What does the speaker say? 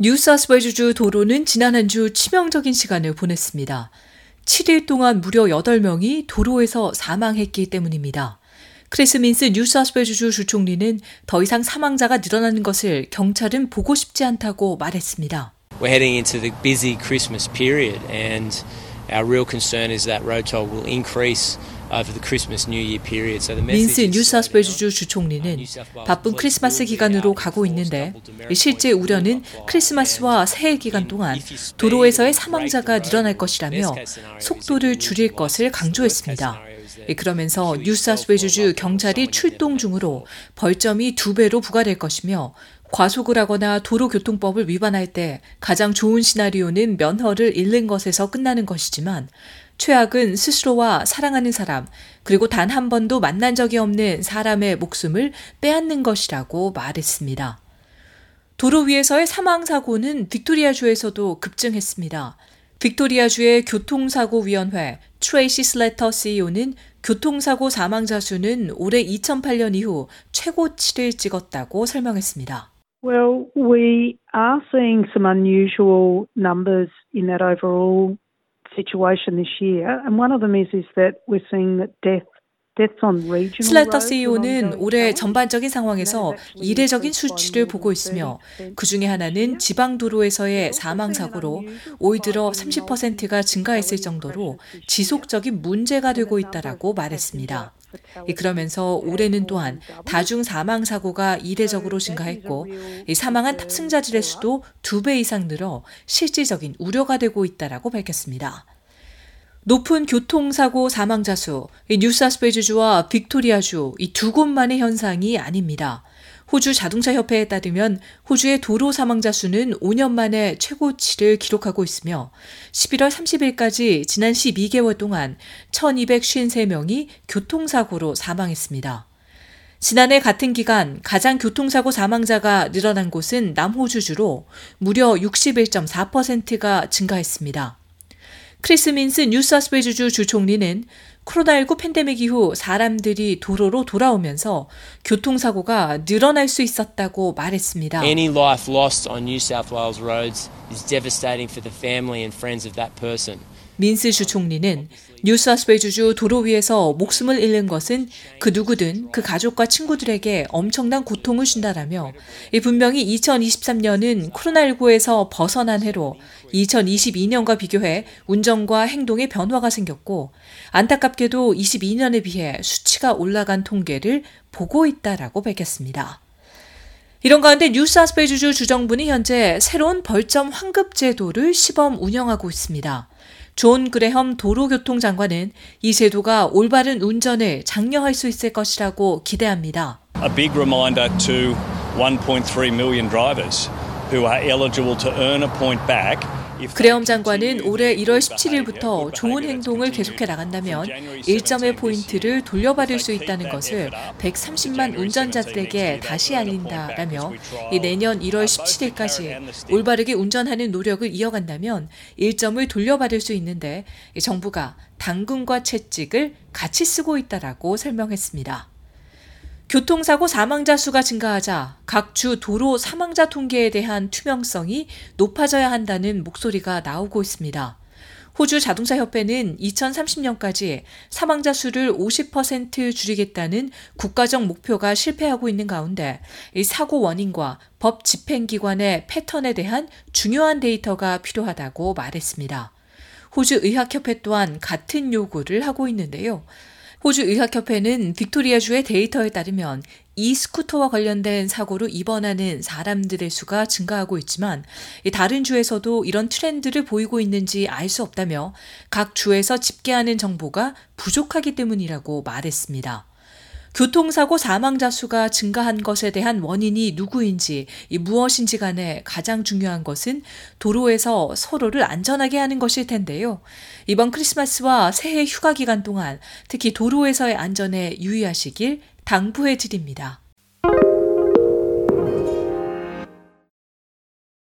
뉴사우스웨일스주 도로는 지난 한 주 치명적인 시간을 보냈습니다. 7일 동안 무려 8명이 도로에서 사망했기 때문입니다. 크리스 민스 뉴사우스웨일스주 주총리는 더 이상 사망자가 늘어나는 것을 경찰은 보고 싶지 않다고 말했습니다. We're heading into the busy Christmas period and our real concern is that road toll will increase 민스 뉴사우스웨일스주 주총리는 바쁜 크리스마스 기간으로 가고 있는데 실제 우려는 크리스마스와 새해 기간 동안 도로에서의 사망자가 늘어날 것이라며 속도를 줄일 것을 강조했습니다. 그러면서 뉴사스웨이주 경찰이 출동 중으로 벌점이 두 배로 부과될 것이며 과속을 하거나 도로교통법을 위반할 때 가장 좋은 시나리오는 면허를 잃는 것에서 끝나는 것이지만 최악은 스스로와 사랑하는 사람, 그리고 단 한 번도 만난 적이 없는 사람의 목숨을 빼앗는 것이라고 말했습니다. 도로 위에서의 사망사고는 빅토리아주에서도 급증했습니다. 빅토리아주의 교통사고위원회 트레이시 슬래터 CEO는 교통사고 사망자 수는 올해 2008년 이후 최고치를 찍었다고 설명했습니다. Well, we are seeing some unusual numbers in that overall situation this year, and one of them is is that we're seeing that death 슬래터 CEO는 올해 전반적인 상황에서 이례적인 수치를 보고 있으며 그 중에 하나는 지방 도로에서의 사망 사고로 올 들어 30%가 증가했을 정도로 지속적인 문제가 되고 있다라고 말했습니다. 그러면서 올해는 또한 다중 사망 사고가 이례적으로 증가했고 사망한 탑승자들의 수도 두 배 이상 늘어 실질적인 우려가 되고 있다라고 밝혔습니다. 높은 교통사고 사망자 수, 뉴사스웨이주와 빅토리아주 이 두 곳만의 현상이 아닙니다. 호주 자동차 협회에 따르면 호주의 도로 사망자 수는 5년 만에 최고치를 기록하고 있으며 11월 30일까지 지난 12개월 동안 1253명이 교통사고로 사망했습니다. 지난해 같은 기간 가장 교통사고 사망자가 늘어난 곳은 남호주주로 무려 61.4%가 증가했습니다. 크리스 민스 뉴사우스웨일스주 주총리는 코로나19 팬데믹 이후 사람들이 도로로 돌아오면서 교통사고가 늘어날 수 있었다고 말했습니다. Any life lost on New South Wales roads is devastating for the family and friends of that person. 민스 주 총리는 뉴사우스웨일스주 도로 위에서 목숨을 잃는 것은 그 누구든 그 가족과 친구들에게 엄청난 고통을 준다라며 분명히 2023년은 코로나19에서 벗어난 해로 2022년과 비교해 운전자 행동에 변화가 생겼고 안타깝게도 22년에 비해 수치가 올라간 통계를 보고 있다라고 밝혔습니다. 이런 가운데 뉴사우스웨일스주 주정부는 현재 새로운 벌점 환급 제도를 시범 운영하고 있습니다. 존 그레험 도로교통 장관은 이 제도가 올바른 운전을 장려할 수 있을 것이라고 기대합니다. A big reminder to 1.3 million drivers 그레엄 장관은 올해 1월 17일부터 좋은 행동을 계속해 나간다면 1점의 포인트를 돌려받을 수 있다는 것을 130만 운전자들에게 다시 알린다라며 내년 1월 17일까지 올바르게 운전하는 노력을 이어간다면 1점을 돌려받을 수 있는데 정부가 당근과 채찍을 같이 쓰고 있다라고 설명했습니다. 교통사고 사망자 수가 증가하자 각 주 도로 사망자 통계에 대한 투명성이 높아져야 한다는 목소리가 나오고 있습니다. 호주 자동차 협회는 2030년까지 사망자 수를 50% 줄이겠다는 국가적 목표가 실패하고 있는 가운데 이 사고 원인과 법 집행기관의 패턴에 대한 중요한 데이터가 필요하다고 말했습니다. 호주 의학협회 또한 같은 요구를 하고 있는데요. 호주 의학협회는 빅토리아주의 데이터에 따르면 이 스쿠터와 관련된 사고로 입원하는 사람들의 수가 증가하고 있지만 다른 주에서도 이런 트렌드를 보이고 있는지 알 수 없다며 각 주에서 집계하는 정보가 부족하기 때문이라고 말했습니다. 교통사고 사망자 수가 증가한 것에 대한 원인이 누구인지 무엇인지 간에 가장 중요한 것은 도로에서 서로를 안전하게 하는 것일 텐데요. 이번 크리스마스와 새해 휴가 기간 동안 특히 도로에서의 안전에 유의하시길 당부해 드립니다.